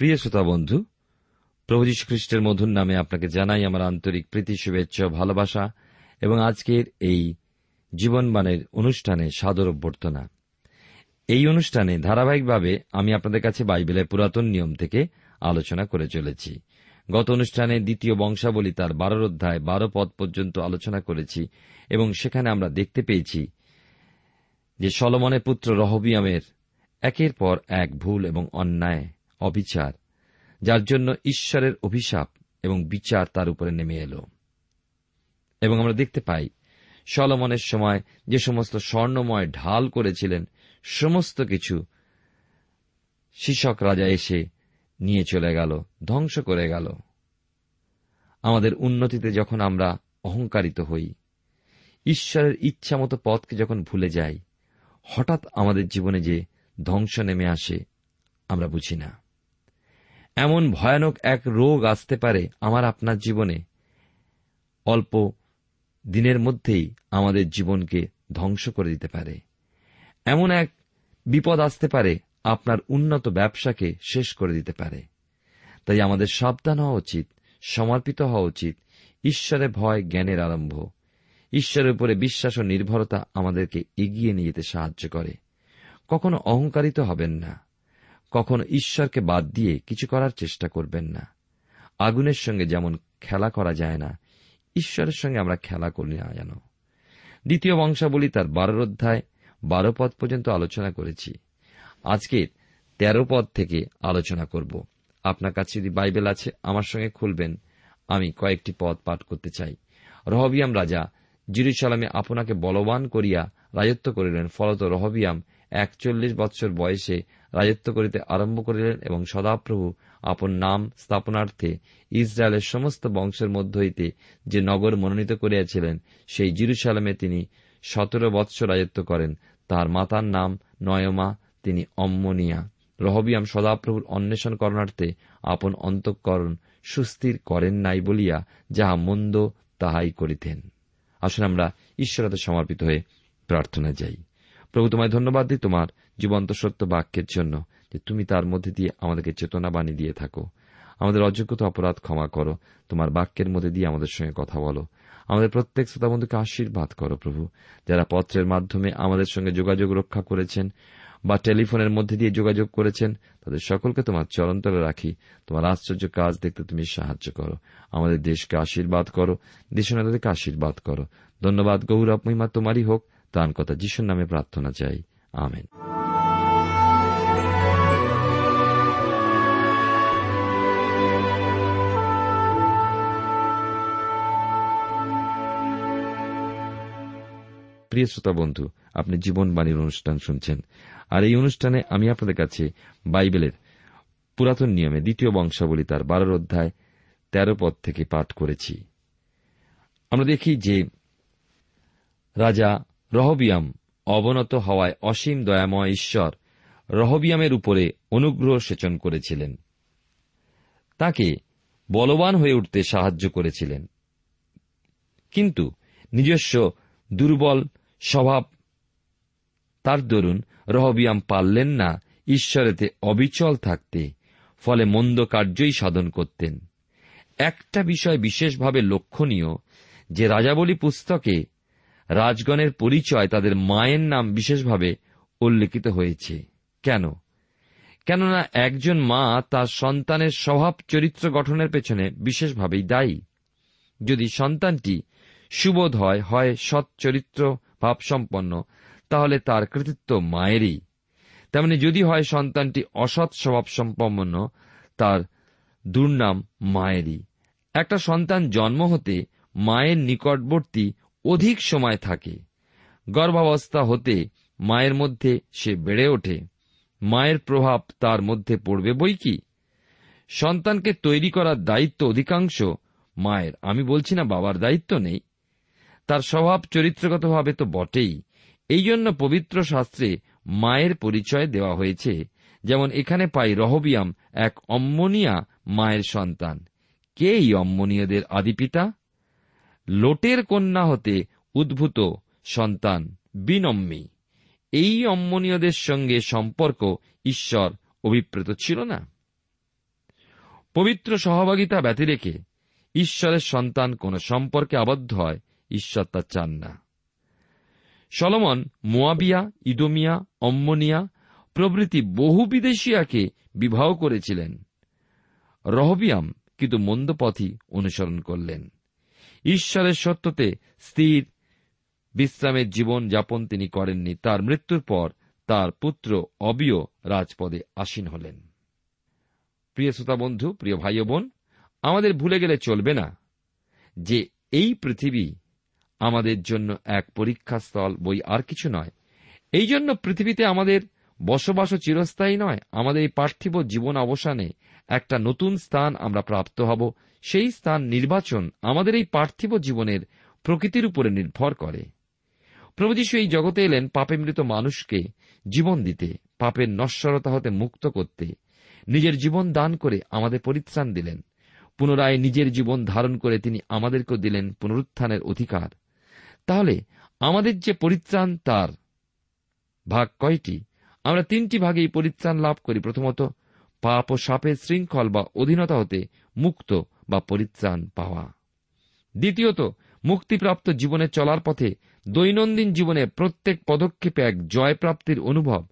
প্রিয় শ্রোতা বন্ধু, প্রভু যীশু খ্রিস্টের মধুর নামে আপনাকে জানাই আমার আন্তরিক প্রীতি, শুভেচ্ছা ভালোবাসা এবং আজকের এই জীবনবানের অনুষ্ঠানে সাদর অভ্যর্থনা। এই অনুষ্ঠানে ধারাবাহিকভাবে আমি আপনাদের কাছে বাইবেলের পুরাতন নিয়ম থেকে আলোচনা করে চলেছি। গত অনুষ্ঠানে দ্বিতীয় বংশাবলী তার বারোর অধ্যায় বারো পদ পর্যন্ত আলোচনা করেছি এবং সেখানে আমরা দেখতে পেয়েছি যে সলমনের পুত্র রহবিয়ামের একের পর এক ভুল এবং অন্যায় অবিচার, যার জন্য ঈশ্বরের অভিশাপ এবং বিচার তার উপরে নেমে এল। এবং আমরা দেখতে পাই, সলমনের সময় যে সমস্ত স্বর্ণময় ঢাল করেছিলেন, সমস্ত কিছু শিশক রাজা এসে নিয়ে চলে গেল, ধ্বংস করে গেল। আমাদের উন্নতিতে যখন আমরা অহংকারিত হই, ঈশ্বরের ইচ্ছামতো পথকে যখন ভুলে যাই, হঠাৎ আমাদের জীবনে যে ধ্বংস নেমে আসে, আমরা বুঝি না। এমন ভয়ানক এক রোগ আসতে পারে আমার আপনার জীবনে। অল্প দিনের মধ্যেই আমাদের জীবনকে ধ্বংস করে দিতে পারে। এমন এক বিপদ আসতে পারে, আপনার উন্নত ব্যবসাকে শেষ করে দিতে পারে। তাই আমাদের সাবধান হওয়া উচিত, সমর্পিত হওয়া উচিত, ঈশ্বরে ভয় জ্ঞানের আরম্ভ। ঈশ্বরের উপরে বিশ্বাস ও নির্ভরতা আমাদেরকে এগিয়ে নিয়ে যেতে সাহায্য করে। কখনো অহংকারিত হবেন না। কখনো ঈশ্বরকে বাদ দিয়ে কিছু করার চেষ্টা করবেন না। আগুনের সঙ্গে যেমন খেলা করা যায় না, ঈশ্বরের সঙ্গে আমরা খেলা করি না যেন। দ্বিতীয় বংশাবলী তার বারোর অধ্যায় বারো পদ পর্যন্ত আলোচনা করেছি। আজকের তেরো পদ থেকে আলোচনা করব। আপনার কাছে যদি বাইবেল আছে, আমার সঙ্গে খুলবেন। আমি কয়েকটি পদ পাঠ করতে চাই। রহবিয়াম রাজা জিরুসালামে আপনাকে বলবান করিয়া রাজত্ব করিলেন, ফলত রহবিয়াম একচল্লিশ বৎসর বয়সে রাজত্ব করিতে আরম্ভ করিলেন এবং সদাপ্রভু আপন নাম স্থাপনার্থে ইসরায়েলের সমস্ত বংশের মধ্য হইতে যে নগর মনোনীত করিয়াছিলেন, সেই জিরুসালামে তিনি সতেরো বৎসর রাজত্ব করেন। তার মাতার নাম নয়মা, তিনি অম্মনিয়া। রহবিয়াম সদাপ্রভুর অন্বেষণ করণার্থে আপন অন্তঃকরণ সুস্থির করেন নাই বলিয়া যাহা মন্দ তাহাই করিতেন। আসলে আমরা ঈশ্বরতে সমর্পিত হয়ে প্রার্থনা যাই। প্রভু, তোমায় ধন্যবাদ দিই, তোমার জীবন্ত সত্য বাক্যের জন্য, যে তুমি তার মধ্যে দিয়ে আমাদেরকে চেতনা বাণী দিয়ে থাকো। আমাদের অযোগ্যতা অপরাধ ক্ষমা করো। তোমার বাক্যের মধ্যে দিয়ে আমাদের সঙ্গে কথা বলো। আমাদের প্রত্যেক শ্রোতা বন্ধুকে আশীর্বাদ করো প্রভু। যারা পত্রের মাধ্যমে আমাদের সঙ্গে যোগাযোগ রক্ষা করেছেন বা টেলিফোনের মধ্যে দিয়ে যোগাযোগ করেছেন, তাদের সকলকে তোমার চরণতলে রাখি। তোমার আশ্চর্য কাজ দেখতে তুমি সাহায্য করো। আমাদের দেশকে আশীর্বাদ করো। দেশনাদেরকে আশীর্বাদ করো। ধন্যবাদ গৌরব মহিমা তোমারই হোক। তান কথা যিশুর নামে প্রার্থনা চাই। আমেন। প্রিয় শ্রোতা বন্ধু, আপনি জীবনবাণীর অনুষ্ঠান শুনছেন। আর এই অনুষ্ঠানে আমি আপনাদের কাছে বাইবেলের পুরাতন নিয়মে দ্বিতীয় বংশাবলী তার বারোর অধ্যায় তেরো পদ থেকে পাঠ করেছি। আমরা দেখি যে রাজা রহবিয়াম অবনত হওয়ায় অসীম দয়াময় ঈশ্বর রহবিয়ামের উপরে অনুগ্রহ সেচন করেছিলেন। তাকে বলবান হয়ে উঠতে সাহায্য করেছিলেন। কিন্তু নিজস্ব দুর্বল স্বভাব। তার দরুন রহবিয়াম পারলেন না ঈশ্বরেতে অবিচল থাকতে, ফলে মন্দ কার্যই সাধন করতেন। একটা বিষয় বিশেষভাবে লক্ষণীয়, যে রাজাবলী পুস্তকে রাজগণের পরিচয় তাদের মায়ের নাম বিশেষভাবে উল্লেখিত হয়েছে। কেন? কেননা একজন মা তার সন্তানের স্বভাব চরিত্র গঠনের পেছনে বিশেষভাবেই দায়ী। যদি সন্তানটি সুবোধ হয় হয় সৎ চরিত্র ভাবসম্পন্ন তাহলে তার কৃতিত্ব মায়েরই। তেমনি যদি হয় সন্তানটি অসৎ স্বভাব সম্পন্ন তার দুর্নাম মায়েরই। একটা সন্তান জন্ম হতে মায়ের নিকটবর্তী অধিক সময় থাকে। গর্ভাবস্থা হতে মায়ের মধ্যে সে বেড়ে ওঠে। মায়ের প্রভাব তার মধ্যে পড়বে বই কি? সন্তানকে তৈরি করার দায়িত্ব অধিকাংশ মায়ের। আমি বলছি না বাবার দায়িত্ব নেই। তার স্বভাব চরিত্রগতভাবে তো বটেই। এই জন্য পবিত্র শাস্ত্রে মায়ের পরিচয় দেওয়া হয়েছে। যেমন এখানে পাই রহবিয়াম এক অম্মনিয়া মায়ের সন্তান। কে এই অম্মনীয়দের আদিপিতা লোটের কন্যা হতে উদ্ভূত সন্তান বিনম্মী। এই অম্মনীয়দের সঙ্গে সম্পর্ক ঈশ্বর অভিপ্রেত ছিল না। পবিত্র সহভাগিতা ব্যতি রেখে ঈশ্বরের সন্তান কোন সম্পর্কে আবদ্ধ হয় ঈশ্বর তা চান না সলমন, মোয়াবিয়া, ইদোমিয়া, অম্মনিয়া প্রভৃতি বহু বিদেশিয়াকে বিবাহ করেছিলেন। রহবিয়াম কিন্তু মন্দ পথই অনুসরণ করলেন। ঈশ্বরের সত্যতে স্থির বিশ্রামের জীবন যাপন তিনি করেননি। তার মৃত্যুর পর তার পুত্র অবিয় রাজপদে আসীন হলেন। প্রিয় শ্রোতা বন্ধু, প্রিয় ভাই বোন, আমাদের ভুলে গেলে চলবে না যে এই পৃথিবী আমাদের জন্য এক পরীক্ষাস্থল বই আর কিছু নয়। এই জন্য পৃথিবীতে আমাদের বসবাসও চিরস্থায়ী নয়। আমাদের এই পার্থিব জীবন অবসানে একটা নতুন স্থান আমরা প্রাপ্ত হব। সেই স্থান নির্বাচন আমাদের এই পার্থিব জীবনের প্রকৃতির উপরে নির্ভর করে। প্রভু যীশু এই জগতে এলেন পাপে মৃত মানুষকে জীবন দিতে, পাপের নশ্বরতা হতে মুক্ত করতে। নিজের জীবন দান করে আমাদের পরিত্রাণ দিলেন। পুনরায় নিজের জীবন ধারণ করে তিনি আমাদেরকেও দিলেন পুনরুত্থানের অধিকার। তাহলে আমাদের যে পরিত্রাণ তার ভাগ কয়টি? আমরা তিনটি ভাগে এই পরিত্রাণ লাভ করি। প্রথমত, পাপ ও সাপের শৃঙ্খল বা অধীনতা হতে মুক্ত বা পরিত্রাণ পাওয়া। দ্বিতীয়ত, মুক্তিপ্রাপ্ত জীবনে চলার পথে দৈনন্দিন জীবনে প্রত্যেক পদক্ষেপে এক জয়প্রাপ্তির অনুভব,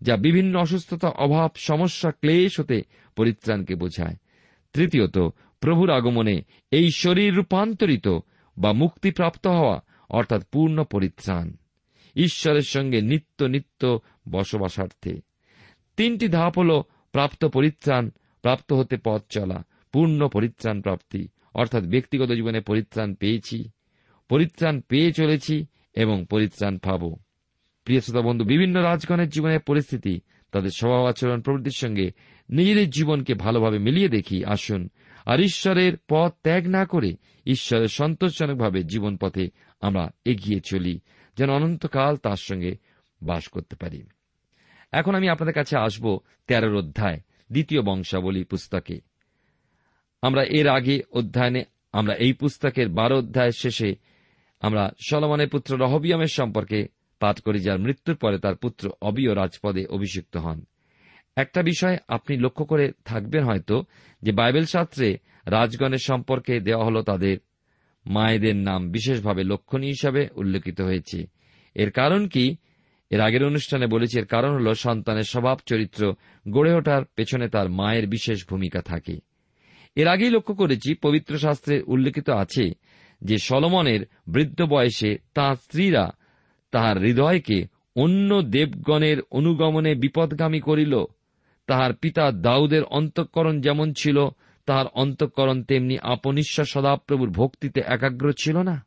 যা বিভিন্ন অসুস্থতা, অভাব, সমস্যা, ক্লেশ হতে পরিত্রাণকে বোঝায়। তৃতীয়ত, প্রভুর আগমনে এই শরীর রূপান্তরিত বা মুক্তিপ্রাপ্ত হওয়া অর্থাৎ পূর্ণ পরিত্রাণ, ঈশ্বরের সঙ্গে নিত্য নিত্য বসবাসার্থে। তিনটি ধাপ হল প্রাপ্ত পরিত্রাণ, প্রাপ্ত হতে পথ চলা, পূর্ণ পরিত্রাণ প্রাপ্তি, অর্থাৎ ব্যক্তিগত জীবনে পরিত্রাণ পেয়েছি, পরিত্রাণ পেয়ে চলেছি এবং পরিত্রাণ পাব। প্রিয় শ্রোতা বন্ধু, বিভিন্ন রাজগণের জীবনের পরিস্থিতি, তাদের স্বভাব আচরণ প্রবৃত্তির সঙ্গে নিজেদের জীবনকে ভালোভাবে মিলিয়ে দেখি। আসুন আর ঈশ্বরের পথ ত্যাগ না করে ঈশ্বরের সন্তোষজনকভাবে জীবন পথে আমরা এগিয়ে চলি, যেন অনন্তকাল তার সঙ্গে বাস করতে পারি। এখন আমি আপনাদের কাছে আসব তেরোর অধ্যায়, দ্বিতীয় বংশাবলী পুস্তকে। আমরা এর আগে অধ্যায়নে, আমরা এই পুস্তকের বারো অধ্যায়ের শেষে আমরা সলমনের পুত্র রহবিয়ামের সম্পর্কে পাঠ করি, যার মৃত্যুর পরে তার পুত্র অবিয় রাজপদে অভিষিক্ত হন। একটা বিষয় আপনি লক্ষ্য করে থাকবেন হয়তো যে বাইবেল শাস্ত্রে রাজগণের সম্পর্কে দেওয়া হল তাদের মায়েদের নাম বিশেষভাবে লক্ষণীয় হিসাবে উল্লেখিত হয়েছে। এর কারণ কি? এর আগের অনুষ্ঠানে বলেছি, এর কারণ হল সন্তানের স্বভাব চরিত্র গড়ে ওঠার পেছনে তার মায়ের বিশেষ ভূমিকা থাকে। এর আগেই লক্ষ্য করেছি, পবিত্র শাস্ত্রে উল্লেখিত আছে যে সলমনের বৃদ্ধ বয়সে তাঁর স্ত্রীরা তাহার হৃদয়কে অন্য দেবগণের অনুগমনে বিপদগামী করিল। তাহার পিতা দাউদের অন্তঃকরণ যেমন ছিল, তাহার অন্তঃকরণ তেমনি আপনিশ্বর সদাপ্রভুর ভক্তিতে একাগ্র ছিল না।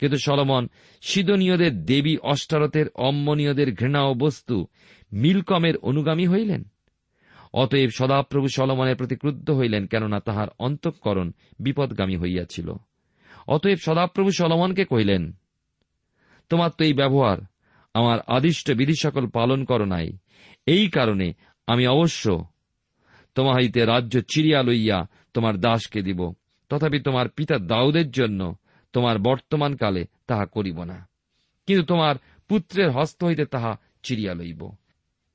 কিন্তু সলমন, সিদনীয়দের দেবী অষ্টারতের অম্মনীয়দের ঘৃণা ও বস্তু মিলকমের অনুগামী হইলেন? অতএব সদাপ্রভু সলমনের প্রতি ক্রুদ্ধ হইলেন কেননা তাহার অন্তঃকরণ বিপদগামী হইয়াছিল। অতএব সদাপ্রভু সলমনকে কহিলেন, তোমার তো এই ব্যবহার, আমার আদিষ্ট বিধি সকল পালন কর নাই। এই কারণে আমি অবশ্য তোমা হইতে রাজ্য চিরিয়া লইয়া তোমার দাসকে দিব, তথাপি তোমার পিতা দাউদের জন্য তোমার বর্তমান কালে তাহা করিব না। কিন্তু তোমার পুত্রের হস্ত হইতে তাহা চিরিয়া লইব।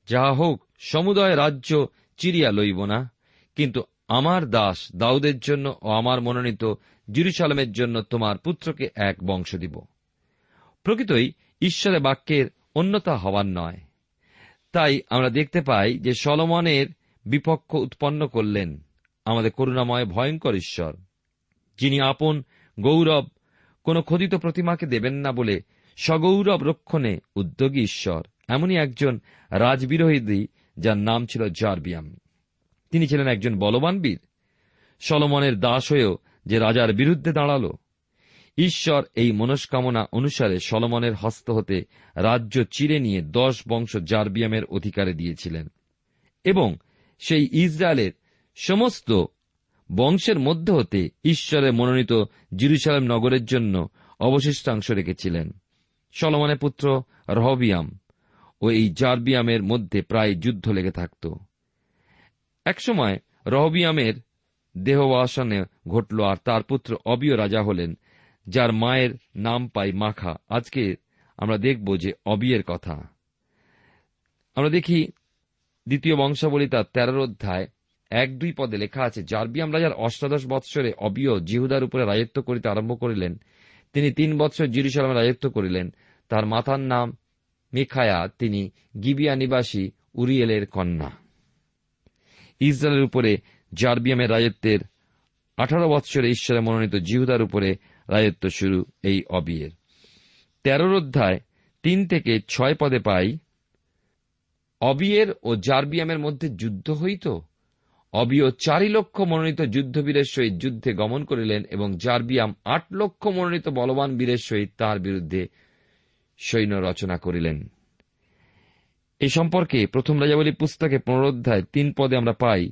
যাহা হোক, সমুদয় রাজ্য চিরিয়া লইব না, কিন্তু আমার দাস দাউদের জন্য ও আমার মনোনীত জিরুসালামের জন্য তোমার পুত্রকে এক বংশ দিব। প্রকৃতই ঈশ্বরের বাক্যের অন্যতা হওয়ার নয়। তাই আমরা দেখতে পাই যে সলমনের বিপক্ষ উৎপন্ন করলেন, আমাদের করুণাময়, ভয়ঙ্কর ঈশ্বর। যিনি আপন গৌরব, কোন খোদিত প্রতিমাকে দেবেন না বলে সগৌরব রক্ষণে উদ্যোগী ঈশ্বর। এমনই একজন রাজবিরোহী যার নাম ছিল জারবিয়াম। তিনি ছিলেন একজন বলবান বীর। সলমনের দাস হয়েও যে রাজার বিরুদ্ধে দাঁড়াল ঈশ্বর এই মনস্কামনা অনুসারে সলমনের হস্ত হতে রাজ্য চিরে নিয়ে দশ বংশ জারবিয়ামের অধিকারে দিয়েছিলেন। এবং সেই ইসরায়েলের সমস্ত বংশের মধ্য হতে ঈশ্বরের মনোনীত জিরুসালেম নগরের জন্য অবশিষ্টাংশ রেখেছিলেন। সলমনের পুত্র রহবিয়াম ও এই জারবিয়ামের মধ্যে প্রায় যুদ্ধ লেগে থাকত। একসময় রহবিয়ামের দেহবাসনে ঘটল আর তার পুত্র অবিয় রাজা হলেন যার মায়ের নাম পাই মাখা। আজকে আমরা দেখব যে অবিয়ের কথা। আমরা দেখি দ্বিতীয় বংশাবলী তার তেরোর অধ্যায়, এক দুই পদে লেখা আছে জার্বিয়াম রাজার অষ্টাদশ বৎসরে অবিয় জিহুদার উপরে রাজত্ব করিতে আরম্ভ করিলেন। তিনি তিন বৎসর জিরুসালামে রাজত্ব করিলেন। তার মাতার নাম মেখায়া, তিনি গিবিয়া নিবাসী উরিয়েলের কন্যা। ইসরায়েলের উপরে জার্বিয়ামের রাজত্বের আঠারো বৎসরে ঈশ্বরে মনোনীত জিহুদার উপরে রাজত্ব শুরু এই অবিয়ের। তেরোর অধ্যায় তিন থেকে ছয় পদে পাই, অবিয়ের ও জার্বিয়ামের মধ্যে যুদ্ধ হইত? অবিয় চারি লক্ষ মনোনীত যুদ্ধবীরের সহিত যুদ্ধে গমন করিলেন এবং জার্বিয়াম আট লক্ষ মনোনীত বলবান বীরের সহিত তার বিরুদ্ধে সৈন্য রচনা করিলেন। এ সম্পর্কে প্রথম রাজাবলী পুস্তকে পুনরোধ্যায় তিন পদে আমরা পাই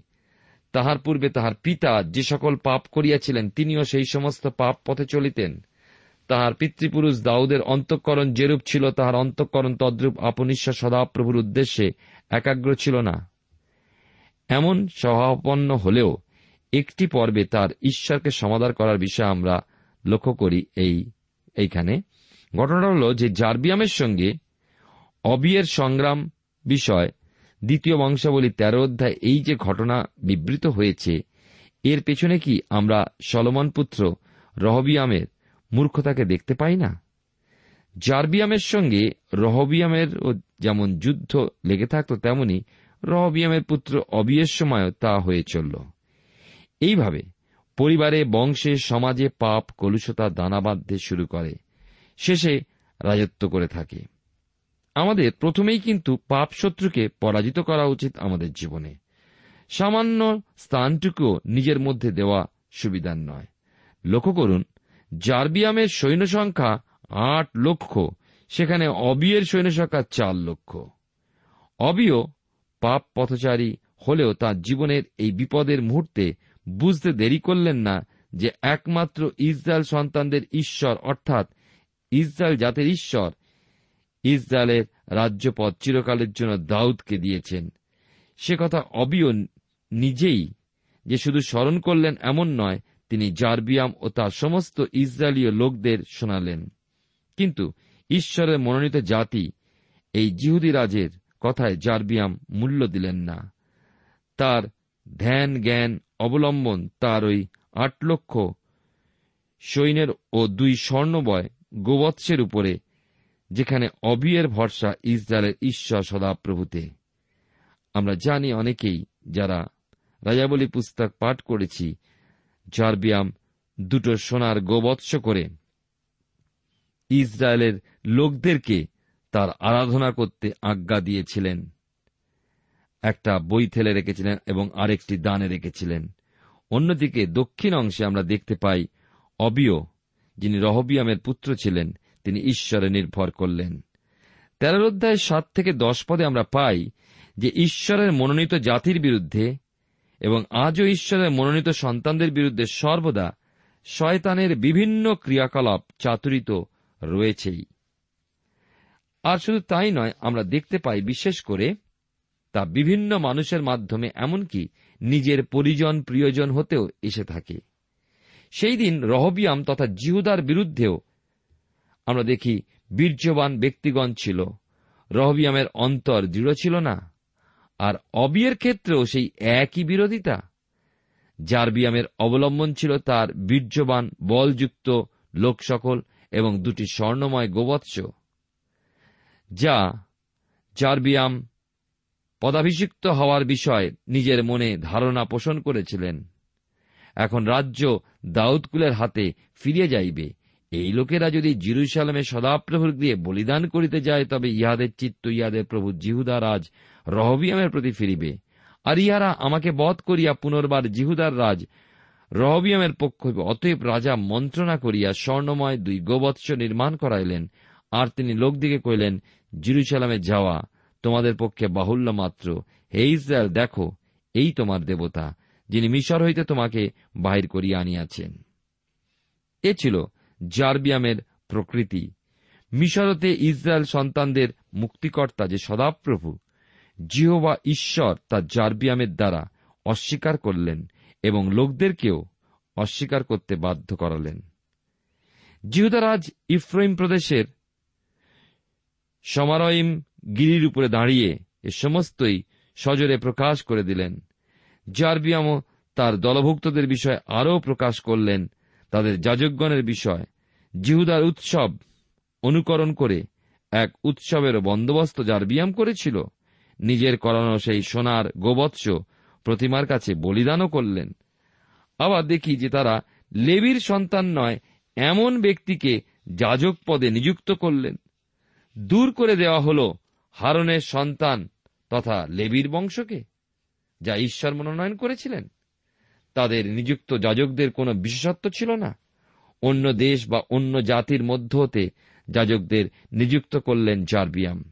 তাহার পূর্বে তাহার পিতা যে সকল পাপ করিয়াছিলেন, তিনিও সেই সমস্ত পাপ পথে চলিতেন। তাহার পিতৃপুরুষ দাউদের অন্তঃকরণ যেরূপ ছিল, তাহার অন্তঃকরণ তদ্রূপ আপনিশ্বর সদাপ্রভুর উদ্দেশ্যে একাগ্র ছিল না। এমন স্বভাবপন্ন হলেও একটি পর্বে তার ঈশ্বরকে সমাধান করার বিষয়ে আমরা লক্ষ্য করি এই, এইখানে। ঘটনাটা হল যে জার্বিয়ামের সঙ্গে অবিয়ের সংগ্রাম বিষয় দ্বিতীয় বংশাবলী তেরো অধ্যায় এই যে ঘটনা বিবৃত হয়েছে, এর পেছনে কি আমরা সলমন পুত্র রহবিয়ামের মূর্খতাকে দেখতে পাই না? জার্বিয়ামের সঙ্গে রহবিয়ামের যেমন যুদ্ধ লেগে থাকত তেমনি রহবিয়ামের পুত্র অবিয়ের সময়ও তা হয়ে চলল। এইভাবে পরিবারে, বংশে, সমাজে পাপ, কলুষতা দানা বাঁধতে শুরু করে, শেষে রাজত্ব করে থাকে। আমাদের প্রথমেই কিন্তু পাপ শত্রুকে পরাজিত করা উচিত আমাদের জীবনে। সামান্য স্থানটুকু নিজের মধ্যে দেওয়া সুবিধার নয়। লক্ষ্য করুন, জার্বিয়ামের সৈন্য সংখ্যা আট লক্ষ, সেখানে অবিয়ের সৈন্য সংখ্যা চার লক্ষ। অবিয় পাপ পথচারী হলেও তার জীবনের এই বিপদের মুহূর্তে বুঝতে দেরি করলেন না যে একমাত্র ইসরায়েল সন্তানদের ঈশ্বর, অর্থাৎ ইসরায়েল জাতের ঈশ্বর ইসরায়েলের রাজ্যপদ চিরকালের জন্য দাউদকে দিয়েছেন। সে কথা অবিয় নিজেই যে শুধু স্মরণ করলেন এমন নয়, তিনি জার্বিয়াম ও তার সমস্ত ইসরায়েলীয় লোকদের শোনালেন। কিন্তু ঈশ্বরের মনোনীত জাতি এই জিহুদি রাজের কথায় জার্বিয়াম মূল্য দিলেন না। তার ধ্যান জ্ঞান অবলম্বন তার ওই আট লক্ষ সৈন্যের ও দুই স্বর্ণবয় গোবৎসের উপরে যেখানে অবিয়ের ভরসা ইসরায়েলের ঈশ্বর সদাপ্রভুতে। আমরা জানি অনেকেই যারা রাজাবলী পুস্তক পাঠ করেছি জার্বিয়াম দুটো সোনার গোবৎস করে। ইসরায়েলের লোকদেরকে তার আরাধনা করতে আজ্ঞা দিয়েছিলেন। একটা বই থেলে রেখেছিলেন এবং আরেকটি দানে রেখেছিলেন। অন্যদিকে দক্ষিণ অংশে আমরা দেখতে পাই অবিয় যিনি রহবিয়ামের পুত্র ছিলেন তিনি ঈশ্বরে নির্ভর করলেন। তেরোর অধ্যায় সাত থেকে দশ পদে আমরা পাই যে ঈশ্বরের মনোনীত জাতির বিরুদ্ধে এবং আজও ঈশ্বরের মনোনীত সন্তানদের বিরুদ্ধে সর্বদা শয়তানের বিভিন্ন ক্রিয়াকলাপ চাতুরিত রয়েছেই। আর শুধু তাই নয়, আমরা দেখতে পাই বিশেষ করে তা বিভিন্ন মানুষের মাধ্যমে, এমনকি নিজের পরিজন, প্রিয়জন হতেও এসে থাকে। সেই দিন রহবিয়াম তথা জিহুদার বিরুদ্ধেও আমরা দেখি বীর্যবান ব্যক্তিগণ ছিল। রহবিয়ামের অন্তর দৃঢ় ছিল না, আর অবিয়ের ক্ষেত্রেও সেই একই বিরোধিতা। যার বিয়ামের অবলম্বন ছিল তার বীর্যবান, বলযুক্ত লোক সকল এবং দুটি স্বর্ণময় গোবৎস, যা যার বিয়াম পদাভিষিক্ত হওয়ার বিষয়ে নিজের মনে ধারণা পোষণ করেছিলেন। এখন রাজ্য দাউদকুলের হাতে ফিরিয়ে যাইবে। এই লোকেরা যদি জিরুসালামে সদাপ্রভুর দিয়ে বলিদান করিতে যায়, তবে ইহাদের চিত্ত ইহাদের প্রভু জিহুদা রাজ রহবিয়ামের প্রতি ফিরিবে। আর ইহারা আমাকে বধ করিয়া পুনর্বার জিহুদার রাজ রহবিয়ামের পক্ষ অতএব রাজা মন্ত্রণা করিয়া স্বর্ণময় দুই গোবৎস নির্মাণ করাইলেন। আর তিনি লোকদিকে কইলেন জিরুসালামে যাওয়া তোমাদের পক্ষে বাহুল্য মাত্র। হে ইসরায়েল, দেখো, এই তোমার দেবতা, যিনি মিশর হইতে তোমাকে বাহির করিয়া আনিয়াছেন। এ ছিল জারবিয়ামের প্রকৃতি। মিশরতে ইসরায়েল সন্তানদের মুক্তিকর্তা যে সদাপ্রভু জিহোবা ঈশ্বর তা জারবিয়ামের দ্বারা অস্বীকার করলেন এবং লোকদেরকেও অস্বীকার করতে বাধ্য করালেন। জিহুদারাজ ইফ্রইম প্রদেশের সমারইম গিরির উপরে দাঁড়িয়ে এ সমস্তই সজরে প্রকাশ করে দিলেন। জারবিয়ামও তার দলভুক্তদের বিষয়ে আরও প্রকাশ করলেন তাদের যাজকগণের বিষয়, জিহুদার উৎসব অনুকরণ করে এক উৎসবের বন্দোবস্ত যার ব্যায়াম করেছিল। নিজের করানো সেই সোনার গোবৎস প্রতিমার কাছে বলিদানও করলেন। আবার দেখি যে তারা লেবির সন্তান নয়, এমন ব্যক্তিকে যাজক পদে নিযুক্ত করলেন। দূর করে দেওয়া হল হারনের সন্তান তথা লেবির বংশকে, যা ঈশ্বর মনোনয়ন করেছিলেন। তাদের নিযুক্ত যাজকদের কোনো বিশেষত্ব ছিল না। অন্য দেশ বা অন্য জাতির মধ্য হতে যাজকদের নিযুক্ত করলেন জারবিয়াম।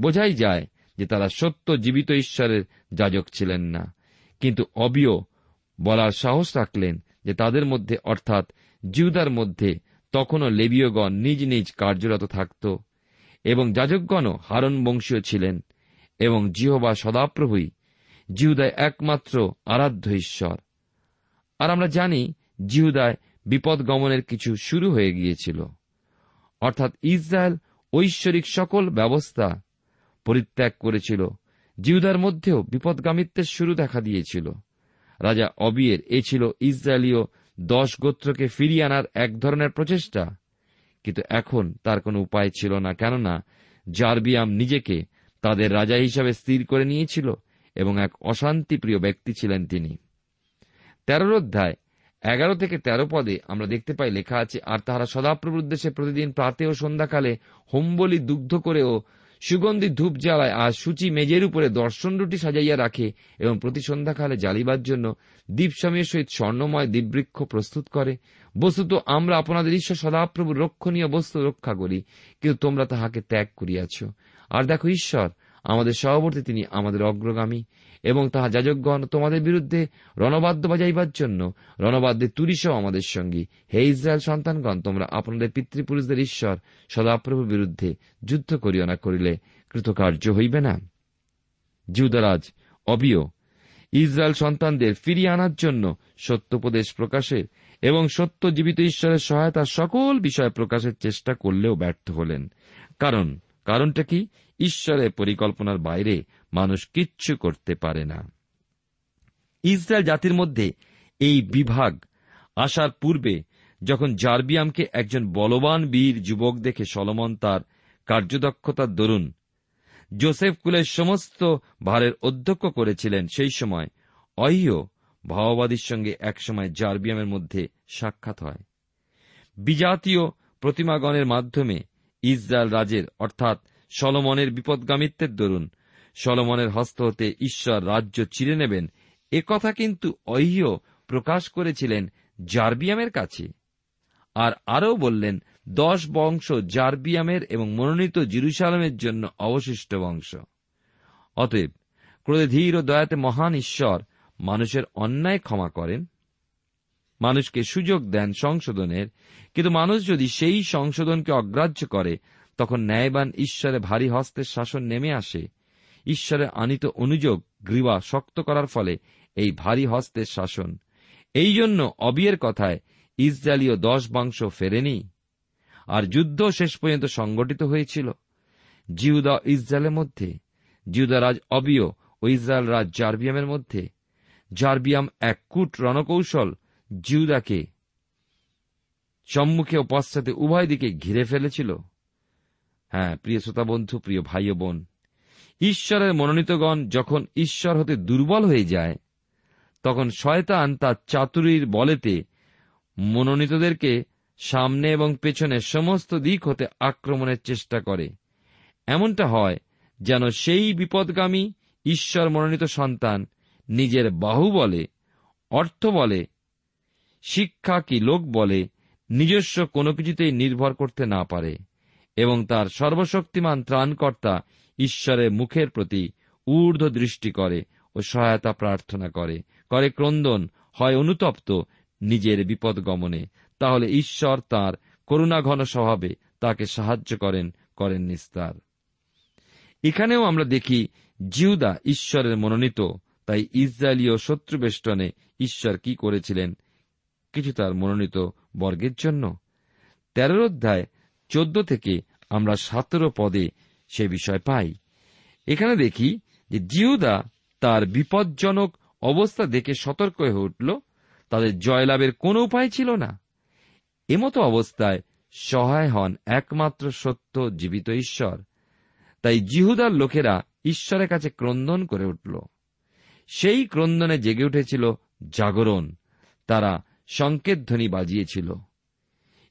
বোঝাই যায় যে তারা সত্য জীবিত ঈশ্বরের যাজক ছিলেন না, কিন্তু অবিয় বলার সাহস রাখলেন যে তাদের মধ্যে, অর্থাৎ জিউদার মধ্যে, তখনও লেবীয়গণ নিজ নিজ কার্যরত থাকত এবং যাজকগণও হারণ বংশীয় ছিলেন এবং জিহবা সদাপ্রভুই জিহুদায় একমাত্র আরাধ্য ঈশ্বর। আর আমরা জানি জিহুদায় বিপদ গমনের কিছু শুরু হয়ে গিয়েছিল। অর্থাৎ ইসরায়েল ঐশ্বরিক সকল ব্যবস্থা পরিত্যাগ করেছিল। জিহুদার মধ্যেও বিপদগামিত্বের শুরু দেখা দিয়েছিল। রাজা অবিয়ের এ ছিল ইসরায়েলীয় দশ গোত্রকে ফিরিয়ে আনার এক ধরনের প্রচেষ্টা। কিন্তু এখন তার কোনো উপায় ছিল না, কেননা জারবিয়াম নিজেকে তাদের রাজা হিসাবে স্থির করে নিয়েছিল এবং এক অশান্তিপ্রিয় ব্যক্তি ছিলেন তিনি। তেরোর অধ্যায়, এগারো থেকে তেরো পদে আমরা দেখতে পাই লেখা আছে, আর তাহারা সদাপ্রভুর উদ্দেশ্যে প্রতিদিন প্রাতে ও সন্ধ্যাকালে হোমবলি দুগ্ধ করেও সুগন্ধি ধূপ জ্বালায় আর সূচি মেজের উপরে দর্শন রুটি সাজাইয়া রাখে এবং প্রতি সন্ধ্যাকালে জ্বালিবার জন্য দ্বীপস্বামীর সহিত স্বর্ণময় দ্বীপবৃক্ষ প্রস্তুত করে। বস্তুত আমরা আপনাদের ঈশ্বর সদাপ্রভুর রক্ষণীয় বস্তু রক্ষা করি, কিন্তু তোমরা তাহাকে ত্যাগ করিয়াছ। আর দেখো, ঈশ্বর আমাদের সহবর্তী তিনি আমাদের অগ্রগামী এবং তাহা যাজকগণ তোমাদের বিরুদ্ধে রণবাদ্য বাজাইবার জন্য রণবাদ্যের তুরিসও আমাদের সঙ্গী। হে ইসরায়েল সন্তানগণ, তোমরা আপনাদের পিতৃপুরুষদের ঈশ্বর সদাপ্রভুর বিরুদ্ধে যুদ্ধ করিও না, করিলে কৃতকার্য হইবে না। জিউদারাজ অবিয় ইসরায়েল সন্তানদের ফিরিয়ে আনার জন্য সত্যোপদেশ প্রকাশের এবং সত্য জীবিত ঈশ্বরের সহায়তা সকল বিষয় প্রকাশের চেষ্টা করলেও ব্যর্থ হলেন। কারণ, কারণটা কি? ঈশ্বরের পরিকল্পনার বাইরে মানুষ কিচ্ছু করতে পারে না। ইসরায়েল জাতির মধ্যে এই বিভাগ আসার পূর্বে যখন জার্বিয়ামকে একজন বলবান বীর যুবক দেখে সলমন তার কার্যদক্ষতার দরুন জোসেফ কুলের সমস্ত ভারের অধ্যক্ষ করেছিলেন, সেই সময় অহ্য ভাওবাদীর সঙ্গে একসময় জার্বিয়ামের মধ্যে সাক্ষাৎ হয়। বিজাতীয় প্রতিমাগণের মাধ্যমে ইসরায়েল রাজের অর্থাৎ সলমনের বিপদগামিত্বের দরুন। সলমনের হস্ত হতে ঈশ্বর রাজ্য চিরে নেবেন। এ কথা কিন্তু অহ্য প্রকাশ করেছিলেন জার্বিয়ামের কাছে। আর আরও বললেন, দশ বংশ জারবিয়ামের এবং মনোনীত জিরুসালামের জন্য অবশিষ্ট বংশ। অতএব ক্রোধে ধীর ও দয়াতে মহান ঈশ্বর মানুষের অন্যায় ক্ষমা করেন। মানুষকে সুযোগ দেন সংশোধনের। কিন্তু মানুষ যদি সেই সংশোধনকে অগ্রাহ্য করে তখন ন্যায়বান ঈশ্বরে ভারী হস্তের শাসন নেমে আসে। ঈশ্বরের আনিত অনুযোগ গ্রীবা শক্ত করার ফলে এই ভারী হস্তের শাসন। এই জন্য অবিয়ের কথায় ইসরায়েলীয় দশ বাংশ ফেরেনি, আর যুদ্ধ শেষ পর্যন্ত সংগঠিত হয়েছিল। জিহুদা ইসরায়েলের মধ্যে, জিহুদা রাজ অবিয় ও ইসরায়েল রাজ জার্বিয়ামের মধ্যে, জার্বিয়াম এক কূট রণকৌশল জিউদাকে সম্মুখে ও পশ্চাতে উভয় দিকে ঘিরে ফেলেছিল। হ্যাঁ প্রিয় শ্রোতা বন্ধু, প্রিয় ভাই বোন, ঈশ্বরের মনোনীতগণ যখন ঈশ্বর হতে দুর্বল হয়ে যায়, তখন শয়তান তার চাতুরীর বলেতে মনোনীতদেরকে সামনে এবং পেছনে সমস্ত দিক হতে আক্রমণের চেষ্টা করে। এমনটা হয় যেন সেই বিপদগামী ঈশ্বর মনোনীত সন্তান নিজের বাহু বলে, অর্থ বলে, শিক্ষা কি লোক বলে, নিজস্ব কোনো কিছুতেই নির্ভর করতে না পারে। এবং তার সর্বশক্তিমান ত্রাণকর্তা ঈশ্বরের মুখের প্রতি ঊর্ধ্ব দৃষ্টি করে ও সহায়তা প্রার্থনা করে। করে ক্রন্দন, হয় অনুতপ্ত নিজের বিপদ গমনে। তাহলে ঈশ্বর তার করুণাঘন স্বভাবে তাকে সাহায্য করেন করেন নিস্তার। এখানেও আমরা দেখি জিউদা ঈশ্বরের মনোনীত, তাই ইসরায়েলীয় শত্রুবেষ্টনে ঈশ্বর কি করেছিলেন? কিছু তার মনোনীত বর্গের জন্য। তেরোর অধ্যায় চোদ্দ থেকে আমরা সতেরো পদে সে বিষয় পাই। এখানে দেখি যে জিউদা তার বিপজ্জনক অবস্থা দেখে সতর্ক হয়ে উঠল। তাদের জয়লাভের কোনো উপায় ছিল না। এমতো অবস্থায় সহায় হন একমাত্র সত্য জীবিত ঈশ্বর। তাই জিহুদার লোকেরা ঈশ্বরের কাছে ক্রন্দন করে উঠল। সেই ক্রন্দনে জেগে উঠেছিল জাগরণ। তারা সংকেত ধ্বনি বাজিয়েছিল।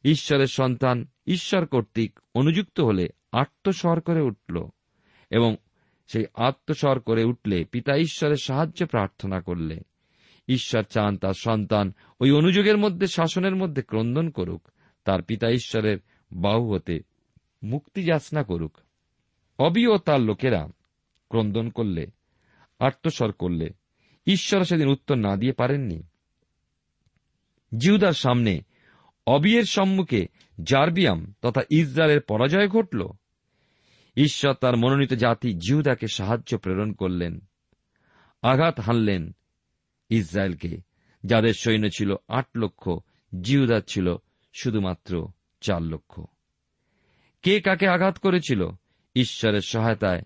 ঈশ্বরের সন্তান ঈশ্বর কর্তৃক অনুযুক্ত হলে আত্মস্বর করে উঠল এবং সেই আত্মস্বর করে উঠলে পিতা ঈশ্বরের সাহায্য প্রার্থনা করলে। ঈশ্বর চান তার সন্তান ওই অনুযোগের মধ্যে, শাসনের মধ্যে ক্রন্দন করুক, তার পিতা ঈশ্বরের বাহু হতে মুক্তি যাচনা করুক। অবি ও তার লোকেরা ক্রন্দন করলে, আত্মস্বর করলে, ঈশ্বর সেদিন উত্তর না দিয়ে পারেননি। জিউদার সামনে অবিয়ের সম্মুখে জার্বিয়াম তথা ইসরায়েলের পরাজয় ঘটল। ঈশ্বর তার মনোনীত জাতি জিহুদাকে সাহায্য প্রেরণ করলেন। আঘাত হানলেন ইসরায়েলকে, যাদের সৈন্য ছিল আট লক্ষ, জিহুদার ছিল শুধুমাত্র চার লক্ষ। কে কাকে আঘাত করেছিল? ঈশ্বরের সহায়তায়।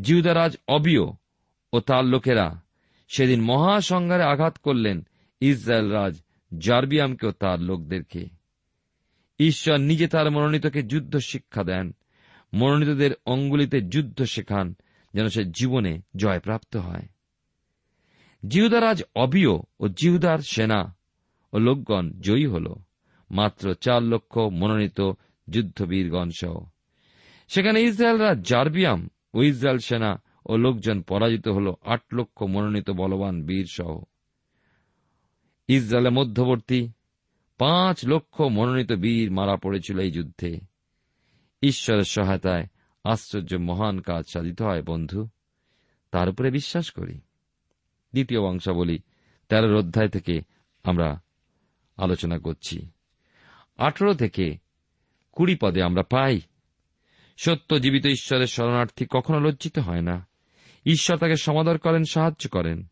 জিহুদারাজ অবিয় ও তার লোকেরা সেদিন মহাসংহারে আঘাত করলেন ইসরায়েল রাজ জার্বিয়ামকেও তার লোকদেরকে। ঈশ্বর নিজে তার মনোনীতকে যুদ্ধ শিক্ষা দেন। মনোনীতদের অঙ্গুলিতে যুদ্ধ শেখান, যেন সে জীবনে জয়প্রাপ্ত হয়। জিহুদারাজ অবিয় ও জিহুদার সেনা ও লোকগণ জয়ী হল। মাত্র চার লক্ষ মনোনীত যুদ্ধবীরগণ সহ। সেখানে ইসরায়েল রাজ জার্বিয়াম ও ইসরায়েল সেনা ও লোকজন পরাজিত হল আট লক্ষ মনোনীত বলবান বীর সহ। ইসরায়েলের মধ্যবর্তী পাঁচ লক্ষ মনোনীত বীর মারা পড়েছিল এই যুদ্ধে। ঈশ্বরের সহায়তায় আশ্চর্য মহান কাজ সাধিত হয়, বন্ধু। তার উপরে বিশ্বাস করি। দ্বিতীয় বংশাবলী তেরোর অধ্যায় থেকে আমরা আলোচনা করছি। আঠেরো থেকে কুড়ি পদে আমরা পাই, সত্য জীবিত ঈশ্বরের শরণার্থী কখনো লজ্জিত হয় না। ঈশ্বর তাকে সমাদর করেন, সাহায্য করেন।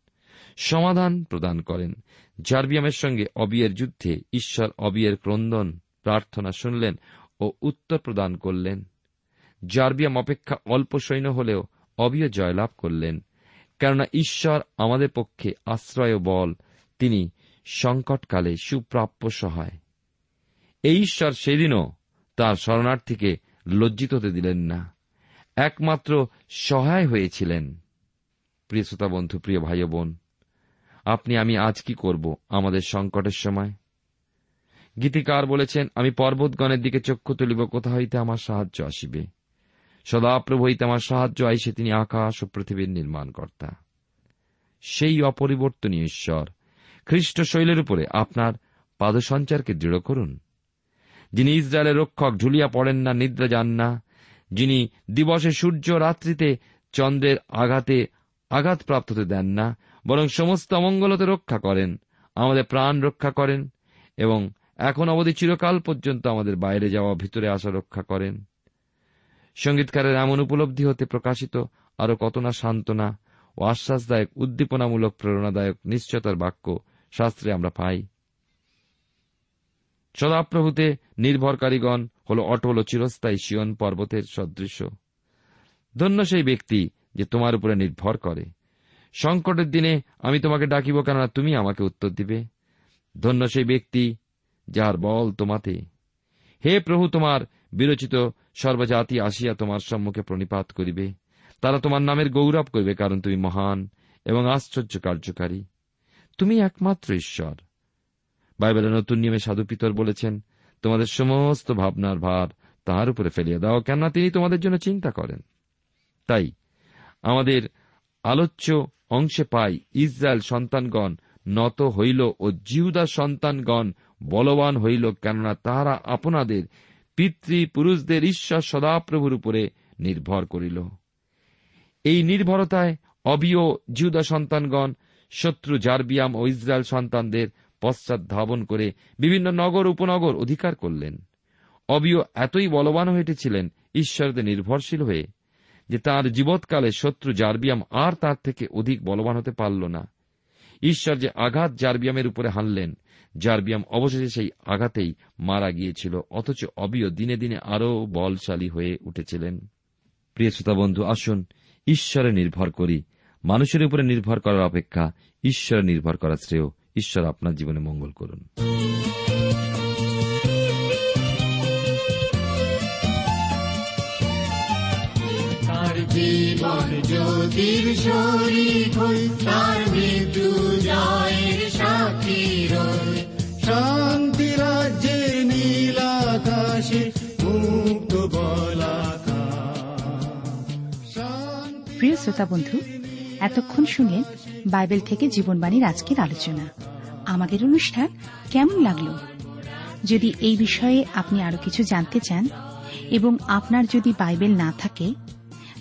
সমাধান প্রদান করেন। জার্বিয়ামের সঙ্গে অবিয়ের যুদ্ধে ঈশ্বর অবিয়ের ক্রন্দন প্রার্থনা শুনলেন ও উত্তর প্রদান করলেন। জার্বিয়াম অপেক্ষা অল্প সৈন্য হলেও অবিয় জয়লাভ করলেন। কেননা ঈশ্বর আমাদের পক্ষে আশ্রয় বল, তিনি সংকটকালে সুপ্রাপ্য সহায়। এই ঈশ্বর সেদিনও তার শরণার্থীকে লজ্জিত হতে দিলেন না, একমাত্র সহায় হয়েছিলেন। প্রিয় শ্রোতা বন্ধু, প্রিয় ভাই বোন আপনি, আমি আজ কি করব আমাদের সংকটের সময়? গীতিকার বলেছেন, আমি পর্বতগণের দিকে চক্ষু তুলিব, কোথা হইতে আমার সাহায্য আসিবে? সদাপ্রভু হইতে আমার সাহায্য আইসে তিনি আকাশ ও পৃথিবীর নির্মাণকর্তা। সেই অপরিবর্তনীয় ঈশ্বর, খ্রিস্ট শৈলের উপরে আপনার পাদসঞ্চারকে দৃঢ় করুন। যিনি ইসরায়েলের রক্ষক ঝুলিয়া পড়েন না, নিদ্রা যান না, যিনি দিবসে সূর্য রাত্রিতে চন্দ্রের আঘাতে আঘাতপ্রাপ্ত হতে দেন না বরং সমস্ত অমঙ্গলতে রক্ষা করেন, আমাদের প্রাণ রক্ষা করেন, এবং এখন অবধি চিরকাল পর্যন্ত আমাদের বাইরে যাওয়া, ভিতরে আসা রক্ষা করেন। সঙ্গীতকারের এমন উপলব্ধি হতে প্রকাশিত আরও কত না সান্ত্বনা ও আশ্বাসদায়ক, উদ্দীপনামূলক, প্রেরণাদায়ক, নিশ্চয়তার বাক্য শাস্ত্রে আমরা পাই। সদাপ্রভুতে নির্ভরকারীগণ হল অটল ও চিরস্থায়ী শিয়ন পর্বতের সদৃশ্য ধন্য সেই ব্যক্তি যে তোমার উপরে নির্ভর করে। সংকটের দিনে আমি তোমাকে ডাকিব কেননা তুমি আমাকে উত্তর দিবে। ধন্য সেই ব্যক্তি যার বল তোমাতে। হে প্রভু, তোমার বিরচিত সর্বজাতি আসিয়া তোমার সম্মুখে প্রণিপাত করিবে। তারা তোমার নামের গৌরব করবে, কারণ তুমি মহান এবং আশ্চর্য কার্যকারী। তুমি একমাত্র ঈশ্বর। বাইবেলের নতুন নিয়মে সাধু পিতর বলেছেন, তোমাদের সমস্ত ভাবনার ভার তাহার উপরে ফেলিয়া দাও, কেননা তিনি তোমাদের জন্য চিন্তা করেন। তাই আমাদের আলোচ্য অংশে পাই, ইসরায়েল সন্তানগণ নত হইল ও জিহুদা সন্তানগণ বলবান হইল, কেননা তাহারা আপনাদের পিতৃপুরুষদের ঈশ্বর সদাপ্রভুর উপরে নির্ভর করিল। এই নির্ভরতায় অবিয় জিহুদা সন্তানগণ, শত্রু জারবিয়াম ও ইসরায়েল সন্তানদের পশ্চাৎ ধাবন করে বিভিন্ন নগর, উপনগর অধিকার করলেন। অবিয় এতই বলবান হয়ে উঠেছিলেন, ঈশ্বরদের নির্ভরশীল হয়ে যে তার জীবৎকালে শত্রু জারবিয়াম আর তার থেকে অধিক বলবান হতে পারল না। ঈশ্বর যে আঘাত জারবিয়ামের উপরে হানলেন, জারবিয়াম অবশেষে সেই আঘাতেই মারা গিয়েছিল, অথচ অবিয় দিনে দিনে আরও বলশালী হয়ে উঠেছিলেন। প্রিয় শ্রোতা বন্ধু, আসুন ঈশ্বরে নির্ভর করি। মানুষের উপরে নির্ভর করার অপেক্ষা ঈশ্বরে নির্ভর করা শ্রেয় ঈশ্বর আপনার জীবনে মঙ্গল করুন। জীবন জ্যোতির শরীর হই, তার মৃত্যু জয়ের রই। শান্তি রাজ্যে নীল আকাশে মুক্ত শান্তি প্রিয় শ্রোতা বন্ধু, এতক্ষণ শুনলেন বাইবেল থেকে জীবনবাণীর আজকের আলোচনা। আমাদের অনুষ্ঠান কেমন লাগল? যদি এই বিষয়ে আপনি আরও কিছু জানতে চান এবং আপনার যদি বাইবেল না থাকে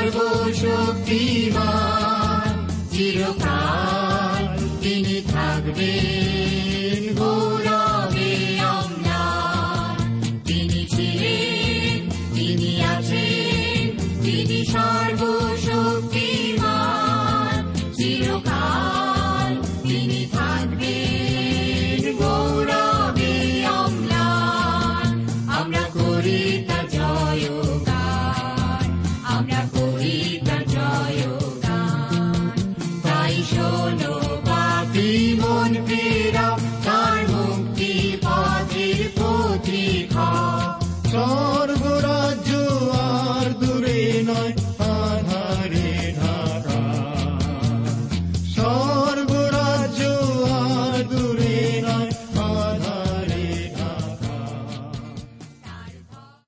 সর্বশক্তিমান চিরকাল তিনি থাকবেন।